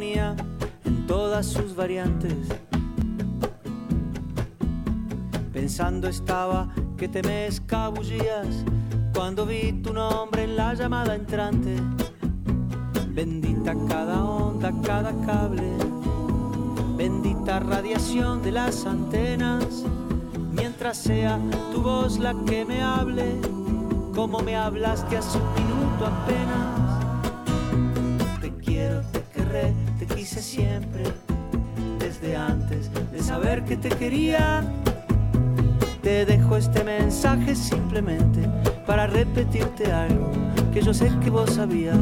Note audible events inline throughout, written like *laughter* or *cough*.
en todas sus variantes. Pensando estaba que te me escabullías cuando vi tu nombre en la llamada entrante. Bendita cada onda, cada cable, bendita radiación de las antenas, mientras sea tu voz la que me hable, como me hablaste hace un minuto apenas. Quise siempre, desde antes de saber que te quería. Te dejo este mensaje simplemente para repetirte algo que yo sé que vos sabías.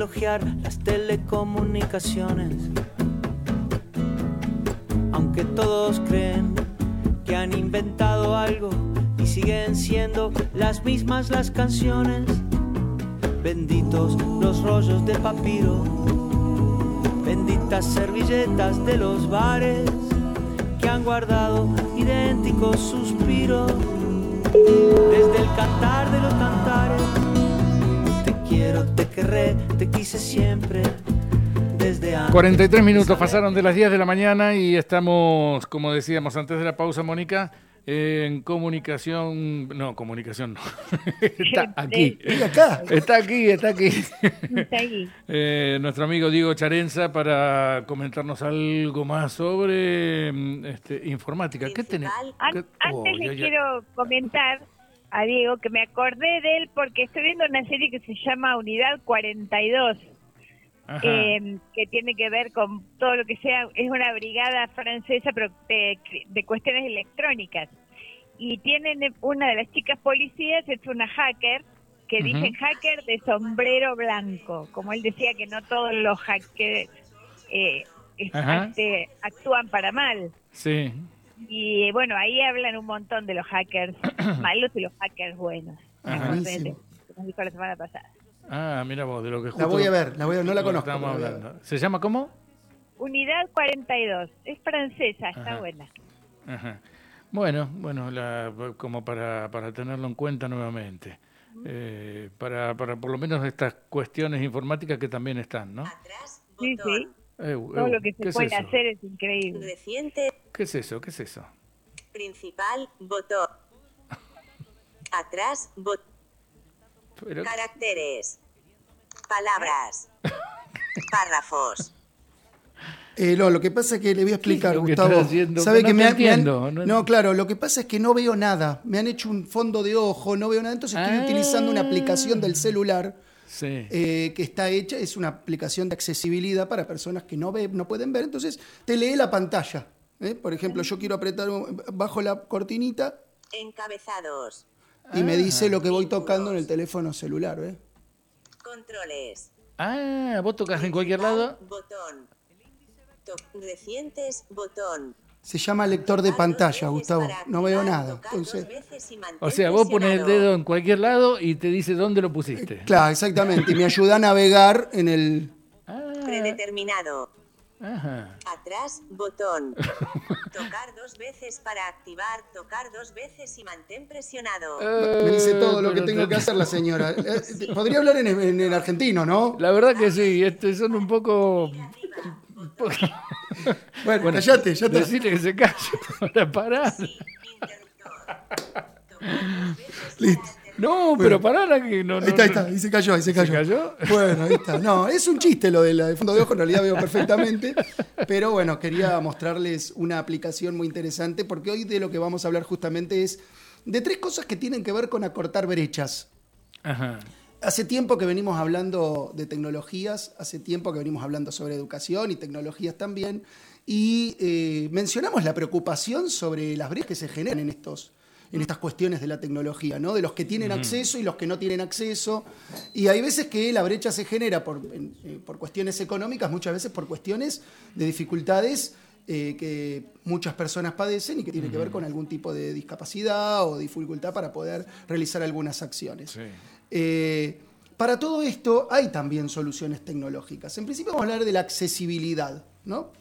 Elogiar las telecomunicaciones. Aunque todos creen que han inventado algo y siguen siendo las mismas las canciones. Benditos los rollos de papiro, benditas servilletas de los bares que han guardado idénticos suspiros desde el cantar de los cantares. Te quise siempre. Desde antes 43 de minutos pasaron de las 10 de la mañana y estamos, como decíamos antes de la pausa, Mónica, en comunicación. No, comunicación no. *laughs* está aquí. Está aquí, está aquí. Está ahí. Eh, nuestro amigo Diego Charenza para comentarnos algo más sobre mm, este, informática. ¿Qué qué- Antes Oh, le ya, ya. quiero comentar a Diego que me acordé de él porque estoy viendo una serie que se llama Unidad 42, Ajá. eh, que tiene que ver con todo lo que sea, es una brigada francesa pero de, de cuestiones electrónicas. Y tienen eh, una de las chicas policías, es una hacker, que dicen hacker de sombrero blanco, como él decía que no todos los hackers eh, este, actúan para mal. Sí. Y bueno, ahí hablan un montón de los hackers *coughs* malos y los hackers buenos. Nos dijo la semana pasada. Ah, mira vos, de lo que La justo voy a ver, la voy a, no la conozco. hablando. ¿Se llama cómo? Unidad 42, es francesa, está Ajá. buena. Ajá. Bueno, bueno, la- como para, para tenerlo en cuenta nuevamente. Eh, para, para por lo menos estas cuestiones informáticas que también están, ¿no? Atrás, Sí, sí, todo lo que ¿qué se puede hacer es increíble. Reciente, ¿Qué es eso? ¿Qué es eso? principal, botón. Atrás, botón. Pero- Caracteres. Palabras. *laughs* Párrafos. Eh, no, lo que pasa es que le voy a explicar, lo que Gustavo. haciendo? ¿Sabe No que me, han- me han- entiendo, no- no, claro, lo que pasa es que no veo nada. Me han hecho un fondo de ojo, no veo nada. Entonces estoy Ah. utilizando una aplicación del celular Sí. eh, que está hecha, es una aplicación de accesibilidad para personas que no, ve, no pueden ver. Entonces te lee la pantalla. ¿Eh? Por ejemplo, yo quiero apretar un- bajo la cortinita Encabezados. y me dice lo que voy tocando en el teléfono celular. ¿eh? Controles. Ah, vos tocas en cualquier lado. Botón. Recientes, botón. Se llama lector de pantalla, Gustavo. No veo nada. Entonces, O sea, vos pones el dedo en cualquier lado y te dice dónde lo pusiste. claro, exactamente. Y me ayuda a navegar en el. Ah, Predeterminado. Ajá. Atrás, botón. *laughs* Tocar dos veces para activar, tocar dos veces y mantén presionado. Me dice todo lo que tengo te- que hacer la señora. *laughs* Eh, Podría hablar en, en el argentino, ¿no? La verdad que sí, este, son un poco... *laughs* Bueno, Bueno, callate, ya está. Decirle que se calle para parar. Listo. No, pero pará que no... no Ahí está, ahí está, ahí se cayó, ahí se cayó. cayó? Bueno, ahí está. No, es un chiste lo del fondo de ojo, en realidad veo perfectamente. Pero bueno, quería mostrarles una aplicación muy interesante porque hoy de lo que vamos a hablar justamente es de tres cosas que tienen que ver con acortar brechas. Ajá. Hace tiempo que venimos hablando de tecnologías, hace tiempo que venimos hablando sobre educación y tecnologías también, y eh, mencionamos la preocupación sobre las brechas que se generan en, estos, en estas cuestiones de la tecnología, ¿no? de los que tienen acceso y los que no tienen acceso, y hay veces que la brecha se genera por, eh, por cuestiones económicas, muchas veces por cuestiones de dificultades eh, que muchas personas padecen y que tienen que ver con algún tipo de discapacidad o dificultad para poder realizar algunas acciones. Sí. Eh, para todo esto hay también soluciones tecnológicas. En principio vamos a hablar de la accesibilidad, ¿no?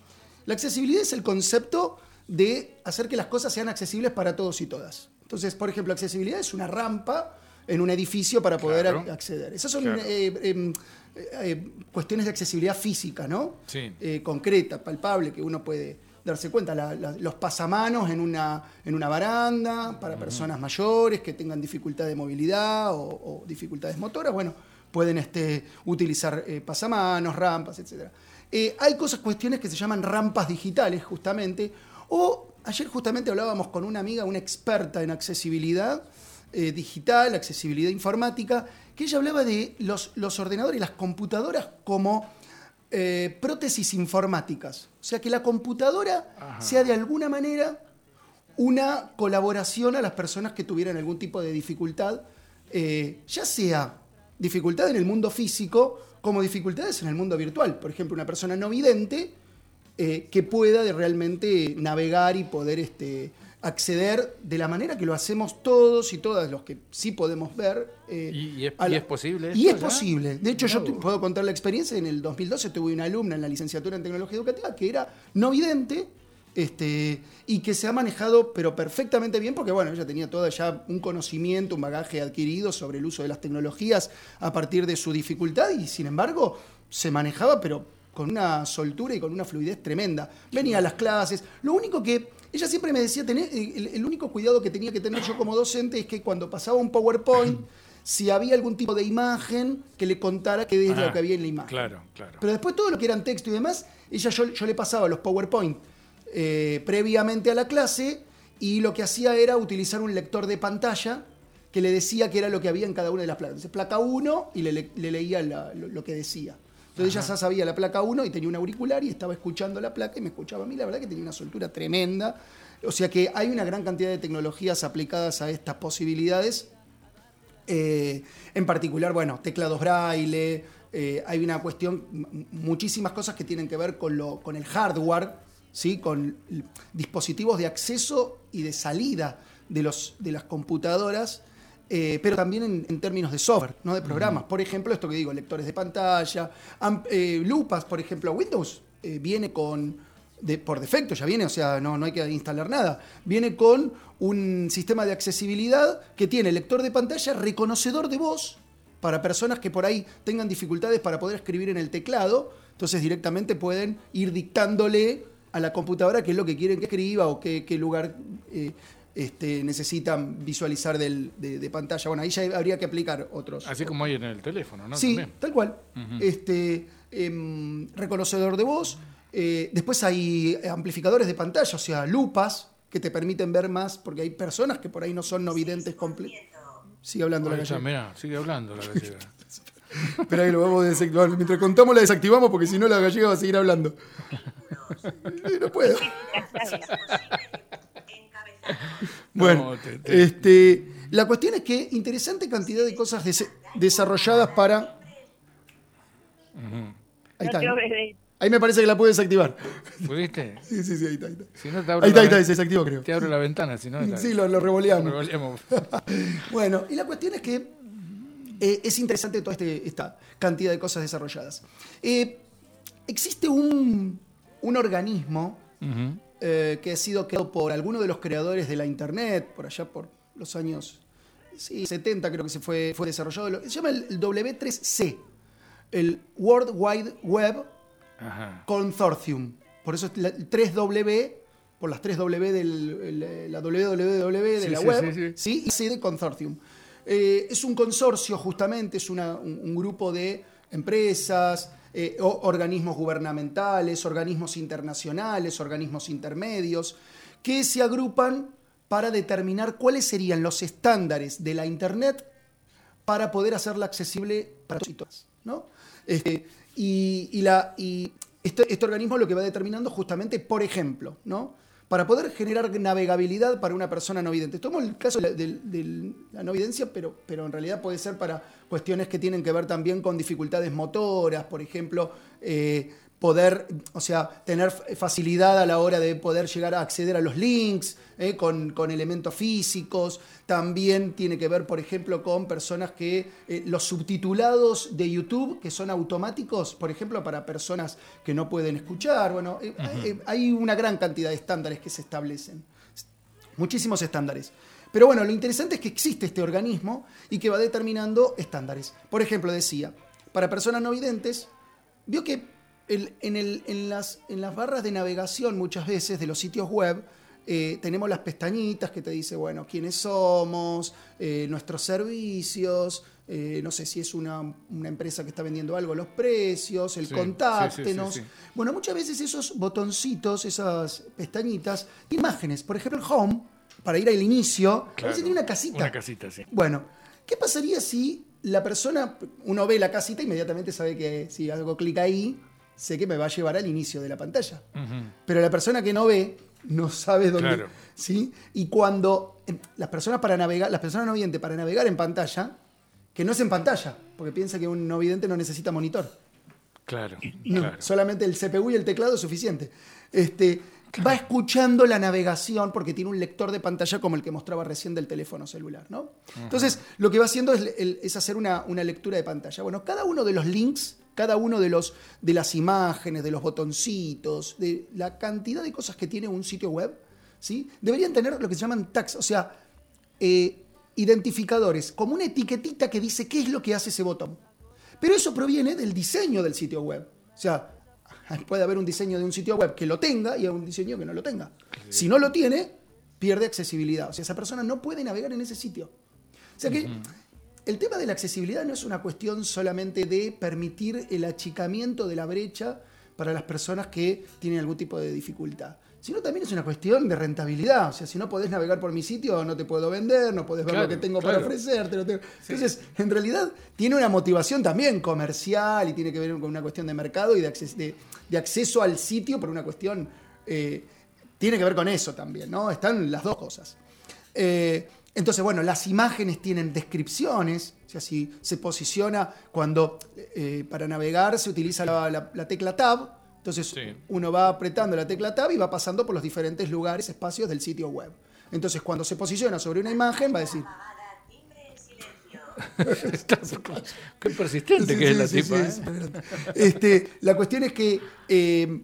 La accesibilidad es el concepto de hacer que las cosas sean accesibles para todos y todas. Entonces, por ejemplo, accesibilidad es una rampa en un edificio para poder Claro. acceder. Esas son Claro. eh, em, eh, eh, cuestiones de accesibilidad física, ¿no? Sí. Eh, concreta, palpable, que uno puede darse cuenta. La- la- los pasamanos en una, en una baranda para personas mayores que tengan dificultad de movilidad o, o dificultades motoras, bueno, pueden este, utilizar eh, pasamanos, rampas, etc. Eh, hay cosas, cuestiones que se llaman rampas digitales, justamente, o ayer justamente hablábamos con una amiga, una experta en accesibilidad, eh, digital, accesibilidad informática, que ella hablaba de los, los ordenadores y las computadoras como eh, prótesis informáticas. O sea, que la computadora Ajá. sea de alguna manera una colaboración a las personas que tuvieran algún tipo de dificultad, eh, ya sea dificultad en el mundo físico como dificultades en el mundo virtual. Por ejemplo, una persona no vidente eh, que pueda de realmente navegar y poder este, acceder de la manera que lo hacemos todos y todas los que sí podemos ver. eh, ¿Y- y es- y posible Y es ya? posible. De hecho, yo te puedo contar la experiencia. En el 2012 tuve una alumna en la licenciatura en tecnología educativa que era no vidente este, y que se ha manejado pero perfectamente bien porque bueno, ella tenía todo ya un conocimiento, un bagaje adquirido sobre el uso de las tecnologías a partir de su dificultad y sin embargo se manejaba pero con una soltura y con una fluidez tremenda. Venía a las clases. Lo único que ella siempre me decía, tener, el, el único cuidado que tenía que tener yo como docente es que cuando pasaba un PowerPoint, si había algún tipo de imagen que le contara qué es Ah, lo que había en la imagen. Claro, claro. Pero después todo lo que eran texto y demás, ella yo, yo le pasaba los PowerPoint eh, previamente a la clase y lo que hacía era utilizar un lector de pantalla que le decía qué era lo que había en cada una de las placas. Entonces, placa 1 y le, le- le leía la- lo, lo que decía. Entonces ella ya sabía la placa 1 y tenía un auricular y estaba escuchando la placa y me escuchaba a mí. La verdad que tenía una soltura tremenda. O sea que hay una gran cantidad de tecnologías aplicadas a estas posibilidades eh, en particular, bueno, teclados braille, eh, hay una cuestión, muchísimas cosas que tienen que ver con, lo, con el hardware, ¿sí? con dispositivos de acceso y de salida de, los, de las computadoras, eh, pero también en, términos de software, no de programas. Por ejemplo, esto que digo, lectores de pantalla, eh, lupas, por ejemplo, Windows eh, viene con por defecto ya viene, o sea, no, no hay que instalar nada. Viene con un sistema de accesibilidad que tiene lector de pantalla, reconocedor de voz para personas que por ahí tengan dificultades para poder escribir en el teclado. Entonces directamente pueden ir dictándole a la computadora qué es lo que quieren que escriba o qué, lugar este, necesitan visualizar del- de, de pantalla. Bueno, ahí ya habría que aplicar otros. Así como hay en el teléfono, ¿no? Sí, También. tal cual. este, em, reconocedor de voz. Eh, después hay amplificadores de pantalla, o sea, lupas que te permiten ver más, porque hay personas que por ahí no son no videntes completos. Sigue hablando la gallega. mirá, sigue hablando la gallega. *laughs* Espera que lo vamos a desactivar. Mientras contamos la desactivamos porque si no la gallega va a seguir hablando. Sí, *laughs* no puedo. *laughs* Bueno, No, te- te- este, la cuestión es que interesante cantidad de cosas des- desarrolladas para... Ahí me parece que la puedes desactivar. ¿Pudiste? *laughs* Sí, sí, sí, ahí está. Ahí está, Si no te abro ahí está, la ahí está, se desactivó creo. Te abro la ventana, si no. la- Sí, lo, lo revoleamos. revoleamos. *laughs* Bueno, y la cuestión es que eh, es interesante toda este- esta cantidad de cosas desarrolladas. Eh, existe un, un organismo. Eh, que ha sido creado por alguno de los creadores de la Internet, por allá por los años sí, 70 creo que se fue, fue desarrollado. Se llama el, el W3C, el World Wide Web Ajá. Consortium. Por eso es la- el 3W, por las 3W de la www de Sí, la sí, web, sí, y C de Consortium. Eh, es un consorcio, justamente, es una- un, un grupo de empresas, eh, organismos gubernamentales, organismos internacionales, organismos intermedios, que se agrupan para determinar cuáles serían los estándares de la Internet para poder hacerla accesible para todos y todas. ¿no? Este, y este, este organismo lo que va determinando justamente, por ejemplo, ¿no? Para poder generar navegabilidad para una persona no vidente. Tomo el caso de la, no videncia, pero, pero en realidad puede ser para cuestiones que tienen que ver también con dificultades motoras, por ejemplo, eh, poder, o sea, tener facilidad a la hora de poder llegar a acceder a los links eh, con, con, elementos físicos. También tiene que ver, por ejemplo, con personas que eh, los subtitulados de YouTube, que son automáticos, por ejemplo, para personas que no pueden escuchar. Bueno, eh, hay una gran cantidad de estándares que se establecen. Muchísimos estándares. Pero bueno, lo interesante es que existe este organismo y que va determinando estándares. Por ejemplo, decía, para personas no videntes, vio que en, las, barras de navegación muchas veces de los sitios web eh, tenemos las pestañitas que te dice, bueno, quiénes somos, eh, nuestros servicios, eh, no sé si es una, empresa que está vendiendo algo, los precios, el contáctenos. bueno, muchas veces esos botoncitos, esas pestañitas, imágenes, por ejemplo, el home, para ir al inicio, a veces tiene una casita. Una casita, sí. Bueno, ¿qué pasaría si la persona, uno ve la casita, inmediatamente sabe que si algo clica ahí, sé que me va a llevar al inicio de la pantalla. Pero la persona que no ve, no sabe dónde. ¿sí? Y cuando em, las personas para navegar, las personas no videntes para navegar en pantalla, que no es en pantalla, porque piensa que un no vidente no necesita monitor. Claro, Solamente el CPU y el teclado es suficiente. Este, Va escuchando la navegación porque tiene un lector de pantalla como el que mostraba recién del teléfono celular. ¿no? Entonces, lo que va haciendo es, hacer una, lectura de pantalla. Bueno, cada uno de los links, cada uno de, los, de las imágenes, de los botoncitos, de la cantidad de cosas que tiene un sitio web, ¿sí? deberían tener lo que se llaman tags, o sea, eh, identificadores, como una etiquetita que dice qué es lo que hace ese botón. Pero eso proviene del diseño del sitio web. O sea, *laughs* Puede haber un diseño de un sitio web que lo tenga y un diseño que no lo tenga. Si no lo tiene, pierde accesibilidad. O sea, esa persona no puede navegar en ese sitio. O sea que el tema de la accesibilidad no es una cuestión solamente de permitir el achicamiento de la brecha para las personas que tienen algún tipo de dificultad sino también es una cuestión de rentabilidad. O sea, si no podés navegar por mi sitio, no te puedo vender, no podés ver lo que tengo para ofrecerte. Entonces, en realidad, tiene una motivación también comercial y tiene que ver con una cuestión de mercado y de, de, acceso al sitio por una cuestión. Eh, tiene que ver con eso también, ¿no? Están las dos cosas. Eh, entonces, bueno, las imágenes tienen descripciones, o sea, si se posiciona cuando eh, para navegar se utiliza la tecla Tab, entonces uno va apretando la tecla Tab y va pasando por los diferentes lugares, espacios del sitio web. Entonces cuando se posiciona sobre una imagen va a decir... Qué persistente que es la tipa. ¿eh? Este, la cuestión es que eh,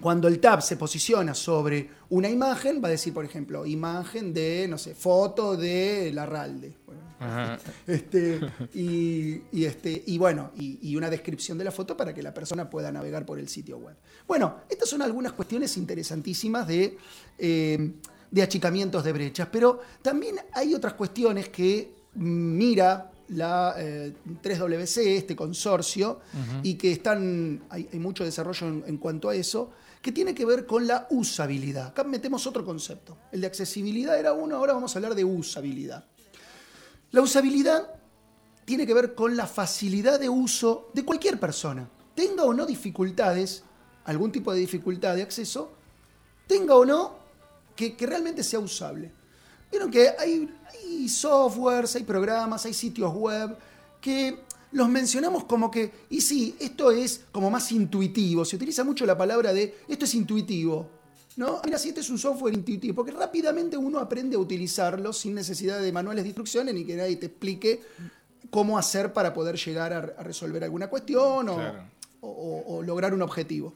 cuando el tab se posiciona sobre una imagen, va a decir, por ejemplo, imagen de, no sé, foto de Larralde. *laughs* Este, y, este, y bueno, y, una descripción de la foto para que la persona pueda navegar por el sitio web. Bueno, estas son algunas cuestiones interesantísimas de, eh, de achicamientos de brechas, pero también hay otras cuestiones que mira la 3WC, eh, este consorcio, y que están, hay, mucho desarrollo en, cuanto a eso, que tiene que ver con la usabilidad. Acá metemos otro concepto. El de accesibilidad era uno, ahora vamos a hablar de usabilidad. La usabilidad tiene que ver con la facilidad de uso de cualquier persona, tenga o no dificultades, algún tipo de dificultad de acceso, tenga o no que, realmente sea usable. Vieron que hay, softwares, hay programas, hay sitios web que los mencionamos como que, y sí, esto es como más intuitivo, se utiliza mucho la palabra de esto es intuitivo. ¿no? Mira, si este es un software intuitivo, porque rápidamente uno aprende a utilizarlo sin necesidad de manuales de instrucciones ni que nadie te explique cómo hacer para poder llegar a, resolver alguna cuestión o, lograr un objetivo.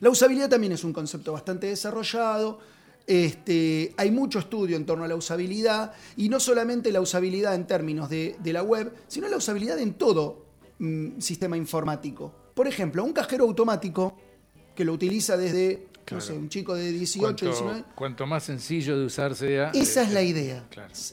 La usabilidad también es un concepto bastante desarrollado. Este, hay mucho estudio en torno a la usabilidad y no solamente la usabilidad en términos de, la web, sino la usabilidad en todo mm, sistema informático. Por ejemplo, un cajero automático que lo utiliza desde no sé, un chico de 18, cuanto, 19. Cuanto más sencillo de usar sea. Esa es la idea.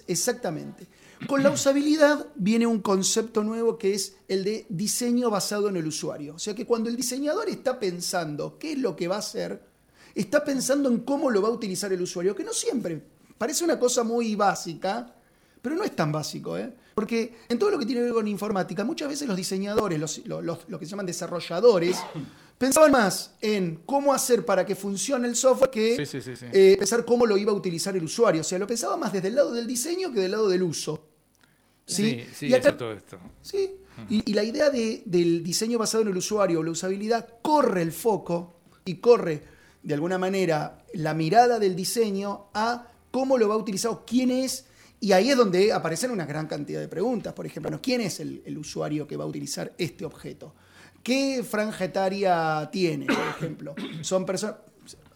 Exactamente. Con la usabilidad viene un concepto nuevo que es el de diseño basado en el usuario. O sea que cuando el diseñador está pensando qué es lo que va a hacer, está pensando en cómo lo va a utilizar el usuario, que no siempre. Parece una cosa muy básica, pero no es tan básico, ¿eh? Porque en todo lo que tiene que ver con informática, muchas veces los diseñadores, los, los que se llaman desarrolladores, *coughs* pensaban más en cómo hacer para que funcione el software que eh, pensar cómo lo iba a utilizar el usuario. O sea, lo pensaba más desde el lado del diseño que del lado del uso. Sí, sí, y todo esto. Sí. Y, y la idea de- del diseño basado en el usuario o la usabilidad corre el foco y corre de alguna manera la mirada del diseño a cómo lo va a utilizar quién es. Y ahí es donde aparecen una gran cantidad de preguntas. Por ejemplo. ¿quién es el, el usuario que va a utilizar este objeto? ¿Qué franja etaria tiene, por ejemplo? Son personas.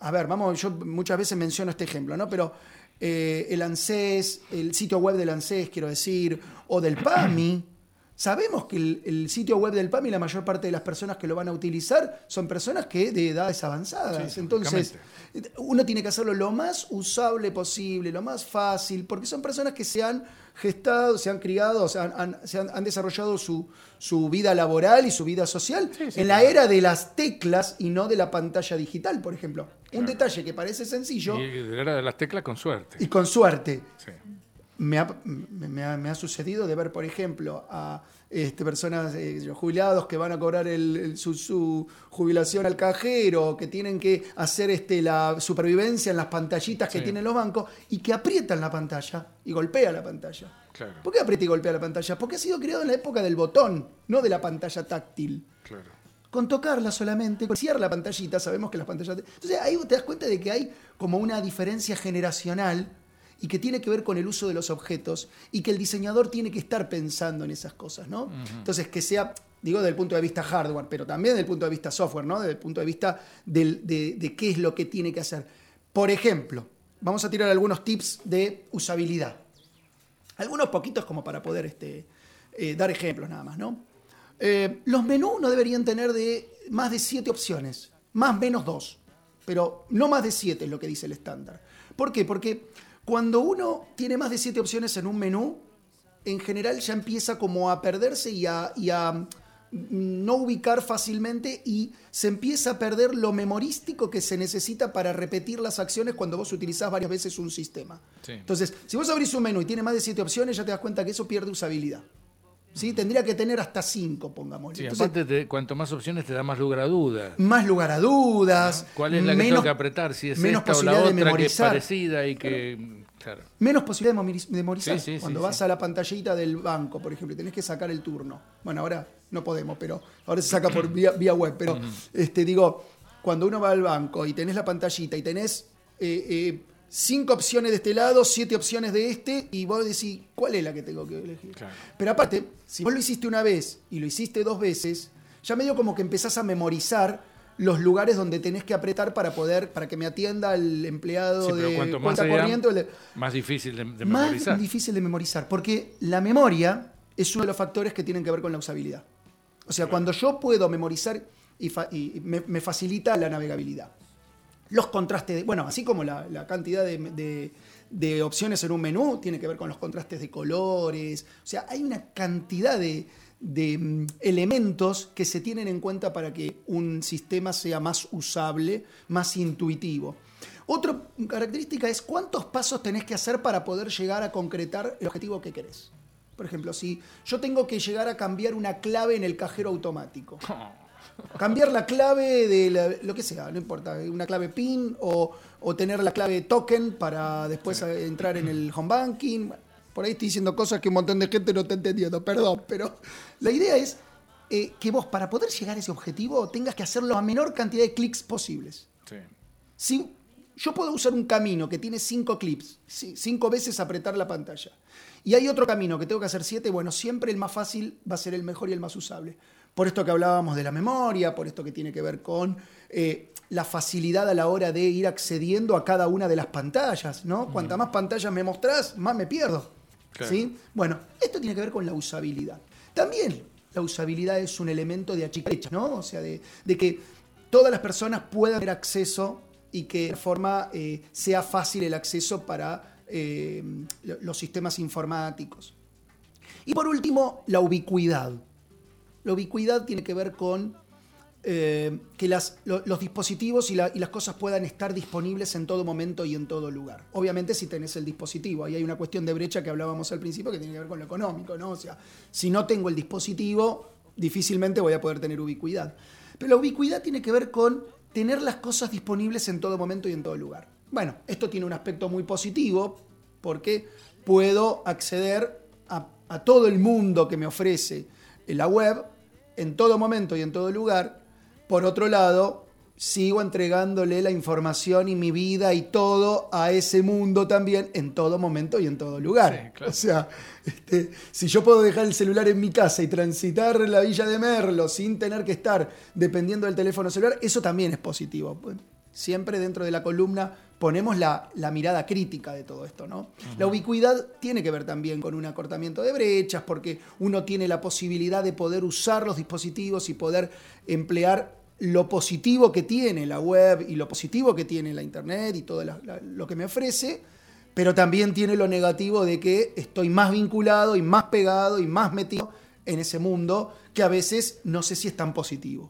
A ver, vamos, yo muchas veces menciono este ejemplo, ¿no? Pero eh, el ANSES, el sitio web del ANSES, quiero decir, o del PAMI. Sabemos que el, el sitio web del PAMI, la mayor parte de las personas que lo van a utilizar son personas que de edades avanzadas. Sí, Entonces, uno tiene que hacerlo lo más usable posible, lo más fácil, porque son personas que se han gestado, se han criado, o sea, han, han- se han, han desarrollado su, su vida laboral y su vida social en la era de las teclas y no de la pantalla digital, por ejemplo. Un detalle que parece sencillo Y era de las teclas con suerte. y con suerte Sí. Me ha, me, ha, me ha sucedido de ver, por ejemplo, a este, personas eh, jubilados que van a cobrar el- el- su, su jubilación al cajero, que tienen que hacer este, la supervivencia en las pantallitas que Sí. tienen los bancos y que aprietan la pantalla y golpea la pantalla. Claro. ¿Por qué aprieta y golpea la pantalla? Porque ha sido creado en la época del botón, no de la pantalla táctil. Claro. Con tocarla solamente, con cierra la pantallita, sabemos que las pantallas... Entonces ahí te das cuenta de que hay como una diferencia generacional y que tiene que ver con el uso de los objetos y que el diseñador tiene que estar pensando en esas cosas, ¿no? Entonces que sea, digo, desde el punto de vista hardware, pero también desde el punto de vista software, ¿no? Desde el punto de vista del- de, de qué es lo que tiene que hacer. Por ejemplo, vamos a tirar algunos tips de usabilidad. Algunos poquitos como para poder este, eh, dar ejemplos nada más, ¿no? Eh, los menús no deberían tener de más de siete opciones, más menos dos, pero no más de siete es lo que dice el estándar. ¿Por qué? Porque cuando uno tiene más de siete opciones en un menú, en general ya empieza como a perderse y a, y a, mm, no ubicar fácilmente y se empieza a perder lo memorístico que se necesita para repetir las acciones cuando vos utilizás varias veces un sistema. Sí. Entonces, si vos abrís un menú y tiene más de siete opciones, ya te das cuenta que eso pierde usabilidad. ¿Sí? Tendría que tener hasta cinco, pongamos. Sí, aparte, te- cuanto más opciones te da más lugar a dudas. más lugar a dudas. ¿Cuál es la que menos, tengo que apretar? Si es menos esta o la otra que es parecida y que... Claro. Menos posibilidad de memoriz- de memorizar. Sí, sí, Cuando sí, vas a la pantallita del banco, por ejemplo, y tenés que sacar el turno. Bueno, ahora no podemos, pero ahora se saca por *clears throat* vía, vía web. Pero este, digo, cuando uno va al banco y tenés la pantallita y tenés eh, eh, cinco opciones de este lado, siete opciones de este, y vos decís, ¿cuál es la que tengo que elegir? Claro. Pero aparte, si vos lo hiciste una vez y lo hiciste dos veces, ya medio como que empezás a memorizar los lugares donde tenés que apretar para poder, para que me atienda el empleado Sí, de más cuenta sea, corriente. de- más difícil de, de más memorizar. difícil de memorizar, porque la memoria es uno de los factores que tienen que ver con la usabilidad. O sea, cuando yo puedo memorizar y, fa- y me, me facilita la navegabilidad. Los contrastes, de- bueno, así como la, la cantidad de, de- de opciones en un menú, tiene que ver con los contrastes de colores. O sea, hay una cantidad de, de, mm, elementos que se tienen en cuenta para que un sistema sea más usable, más intuitivo. Otra característica es cuántos pasos tenés que hacer para poder llegar a concretar el objetivo que querés. Por ejemplo, si yo tengo que llegar a cambiar una clave en el cajero automático. *laughs* Cambiar la clave de la- lo que sea, no importa, una clave PIN o, o tener la clave token para después entrar en el home banking. Por ahí estoy diciendo cosas que un montón de gente no está entendiendo, perdón, pero la idea es eh, que vos para poder llegar a ese objetivo tengas que hacerlo a menor cantidad de clics posibles. Sí. Si yo puedo usar un camino que tiene cinco clips, cinco veces apretar la pantalla, y hay otro camino que tengo que hacer siete, bueno, siempre el más fácil va a ser el mejor y el más usable. Por esto que hablábamos de la memoria, por esto que tiene que ver con eh, la facilidad a la hora de ir accediendo a cada una de las pantallas, ¿no? Cuanta más pantallas me mostrás, más me pierdo. ¿Sí? Bueno, esto tiene que ver con la usabilidad. También la usabilidad es un elemento de achiclecha, ¿no? O sea, de, de que todas las personas puedan tener acceso y que de forma eh, sea fácil el acceso para eh, lo- los sistemas informáticos. Y por último, la ubicuidad. La ubicuidad tiene que ver con eh, que los dispositivos y, la- y las cosas puedan estar disponibles en todo momento y en todo lugar. Obviamente si tenés el dispositivo, ahí hay una cuestión de brecha que hablábamos al principio que tiene que ver con lo económico, ¿no? O sea, si no tengo el dispositivo, difícilmente voy a poder tener ubicuidad. Pero la ubicuidad tiene que ver con tener las cosas disponibles en todo momento y en todo lugar. Bueno, esto tiene un aspecto muy positivo porque puedo acceder a, todo el mundo que me ofrece la web, en todo momento y en todo lugar. Por otro lado, sigo entregándole la información y mi vida y todo a ese mundo también en todo momento y en todo lugar. Sí, claro. O sea, este, si yo puedo dejar el celular en mi casa y transitar la villa de Merlo sin tener que estar dependiendo del teléfono celular, eso también es positivo. Siempre dentro de la columna ponemos la, la mirada crítica de todo esto, ¿no? La ubicuidad tiene que ver también con un acortamiento de brechas, porque uno tiene la posibilidad de poder usar los dispositivos y poder emplear lo positivo que tiene la web y lo positivo que tiene la internet y todo lo que me ofrece, pero también tiene lo negativo de que estoy más vinculado y más pegado y más metido en ese mundo que a veces no sé si es tan positivo.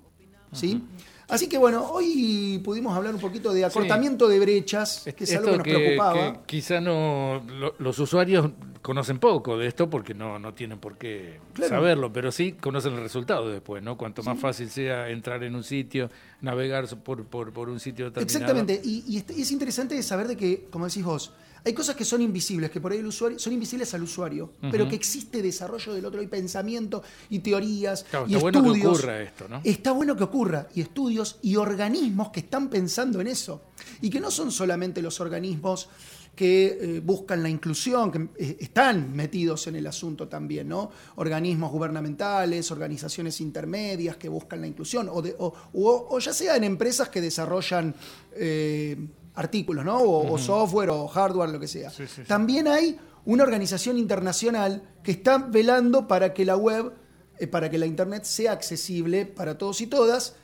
¿sí? Así que bueno, hoy pudimos hablar un poquito de acortamiento de brechas, que es algo que nos preocupaba. que quizá no lo- los usuarios conocen poco de esto porque no, no tienen por qué Claro. saberlo, pero sí conocen el resultado después, ¿no? Cuanto más fácil sea entrar en un sitio, navegar por, por, por un sitio determinado. Exactamente, y, y es interesante saber de que, como decís vos, hay cosas que son invisibles, que por ahí el usuario, son invisibles al usuario, pero que existe desarrollo del otro, hay pensamiento y teorías Claro, y está bueno que ocurra esto, ¿no? Está bueno que ocurra, y estudios y organismos que están pensando en eso, y que no son solamente los organismos que eh, buscan la inclusión, que eh, están metidos en el asunto también, ¿no? Organismos gubernamentales, organizaciones intermedias que buscan la inclusión, o, de- o- o- o ya sea en empresas que desarrollan eh, artículos, ¿no? O, o software o hardware, lo que sea. Sí, sí, sí. También hay una organización internacional que está velando para que la web, eh, para que la internet sea accesible para todos y todas,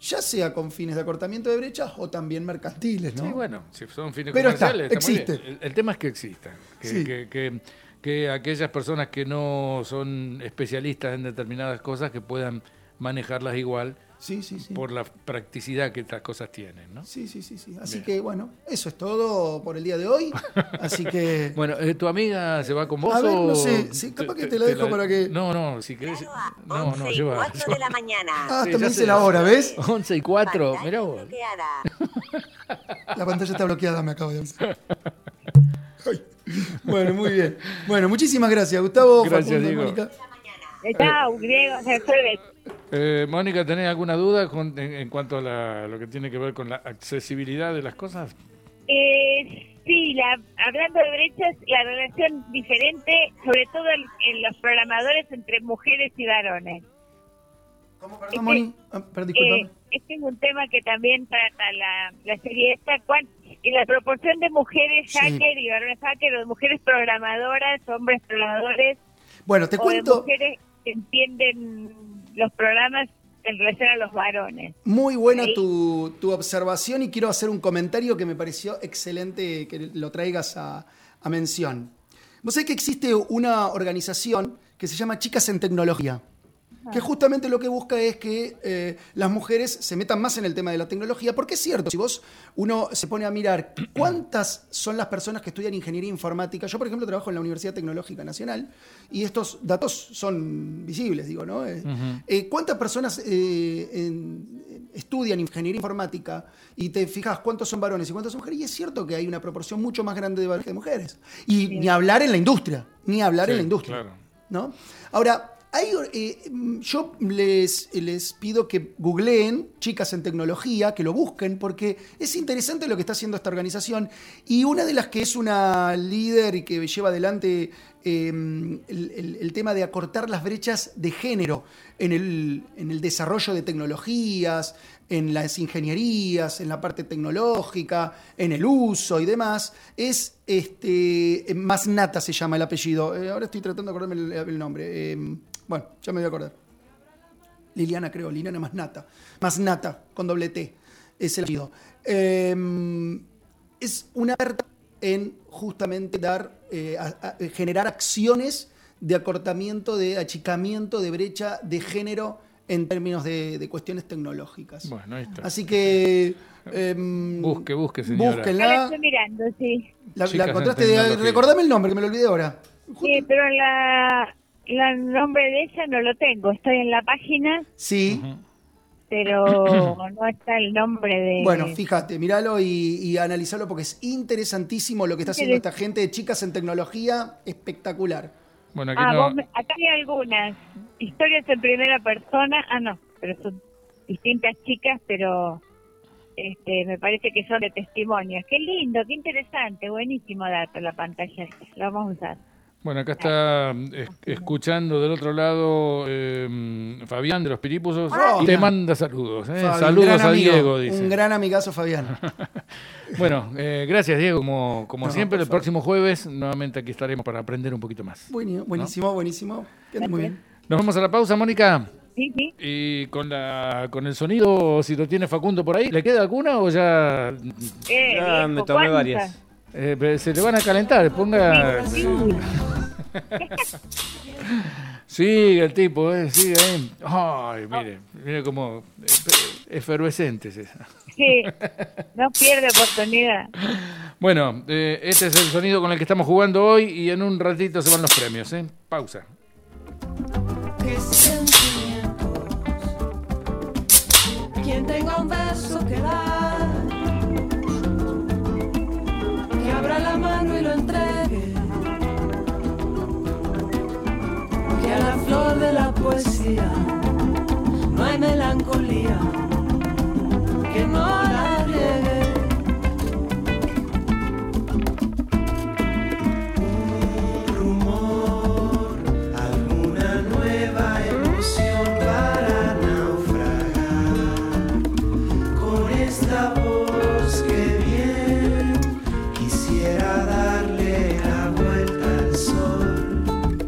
ya sea con fines de acortamiento de brechas o también mercantiles, ¿no? Sí, bueno, si son fines Pero está, comerciales, bien. existe. El, el tema es que exista. Que, Sí. que, que- que aquellas personas que no son especialistas en determinadas cosas que puedan manejarlas igual Sí, sí, sí. por la practicidad que estas cosas tienen, ¿no? Sí, sí, sí, sí. Así Bien. que bueno, eso es todo por el día de hoy. Así que *laughs* Bueno, eh, ¿tu amiga se va con vos A ver, o...? no sé, sí, capaz que te la dejo para que- No, no, si querés... Claro, No, no, 11 y lleva... 4 de la mañana. Ah, Sí, ya dice la hora, ¿ves? *laughs* 11 y 4, Pantalla mirá vos. bloqueada. La pantalla está bloqueada, me acabo de. Ay. Bueno, muy bien. Bueno, muchísimas gracias, Gustavo, Gracias, Facundo, Diego. Mónica. Chao, griego, se resuelve. Eh, Mónica, ¿tenés alguna duda con- en, en cuanto a la- lo que tiene que ver con la accesibilidad de las cosas? Eh, sí, la, hablando de brechas, la relación diferente, sobre todo en, en los programadores entre mujeres y varones. ¿Cómo, perdón, Moni? Ah, perdón, discúlpame. Eh, este es un tema que también trata la, la serie esta, cuán- y la proporción de mujeres Sí. hacker y varones hacker, o de mujeres programadoras, hombres programadores, Bueno, te cuento, mujeres entienden los programas en relación a los varones. muy buena tu, tu observación y quiero hacer un comentario que me pareció excelente que lo traigas a, a mención. Vos sabés que existe una organización que se llama Chicas en Tecnología. Que justamente lo que busca es que eh, las mujeres se metan más en el tema de la tecnología, porque es cierto, si vos uno se pone a mirar cuántas son las personas que estudian ingeniería informática, yo por ejemplo trabajo en la Universidad Tecnológica Nacional y estos datos son visibles, digo, ¿no? Eh, eh, ¿Cuántas personas eh, en- estudian ingeniería informática y te fijas cuántos son varones y cuántos son mujeres? Y es cierto que hay una proporción mucho más grande de varones que de mujeres. Y ni hablar en la industria, ni hablar Sí, en la industria. claro. ¿no? Ahora, hay, eh, yo les, les pido que googleen chicas en tecnología, que lo busquen, porque es interesante lo que está haciendo esta organización. Y una de las que es una líder y que lleva adelante eh, el, tema de acortar las brechas de género en el, en el desarrollo de tecnologías, en las ingenierías, en la parte tecnológica, en el uso y demás, es este Masnata se llama el apellido. Eh, ahora estoy tratando de acordarme el, nombre. Eh, bueno, ya me voy a acordar. Liliana, creo, Liliana Masnata. Masnata, con doble T, es el apellido. Eh, es una experta en justamente dar, eh, a- a- generar acciones de acortamiento, de achicamiento de brecha de género en términos de, de cuestiones tecnológicas. Bueno, ahí está. Así que. em, Busque, busque, señora. La estoy mirando, sí. La, la en encontraste de- recordame el nombre, que me lo olvidé ahora. Sí, pero la, la nombre de ella no lo tengo. Estoy en la página, Sí. pero *clears throat* no está el nombre de... Bueno, fíjate, míralo y, y analizalo porque es interesantísimo lo que está haciendo esta gente de chicas en tecnología, espectacular. Bueno, aquí Ah, no, vos me- acá hay algunas. historias en primera persona. Ah, no, pero son distintas chicas, pero este, me parece que son de testimonios. Qué lindo, qué interesante, buenísimo dato la pantalla. Lo vamos a usar. Bueno, acá está escuchando del otro lado eh, Fabián de los Piripuzos. Ah, te mira. manda saludos. eh. Fabi, Saludos a amigo, Diego, dice. Un gran amigazo Fabián. *laughs* Bueno, eh, gracias Diego. Como, como No, siempre, el próximo jueves nuevamente aquí estaremos para aprender un poquito más. Buenísimo, buenísimo. Ande muy bien. Nos vamos a la pausa, Mónica. Sí, sí. Y con la con el sonido, si lo tiene Facundo por ahí, ¿le queda alguna o ya Eh, Ya viejo, me tomé varias. Eh, pero se le van a calentar? Ponga. *laughs* Sí, Sigue el tipo, eh, sigue ahí. Ay, mire, mire como eh, efervescentes esa. sí, no pierde oportunidad. Bueno, eh, este es el sonido con el que estamos jugando hoy y en un ratito se van los premios, ¿eh? Pausa. Entregue. Que a la flor de la poesía no hay melancolía. Que no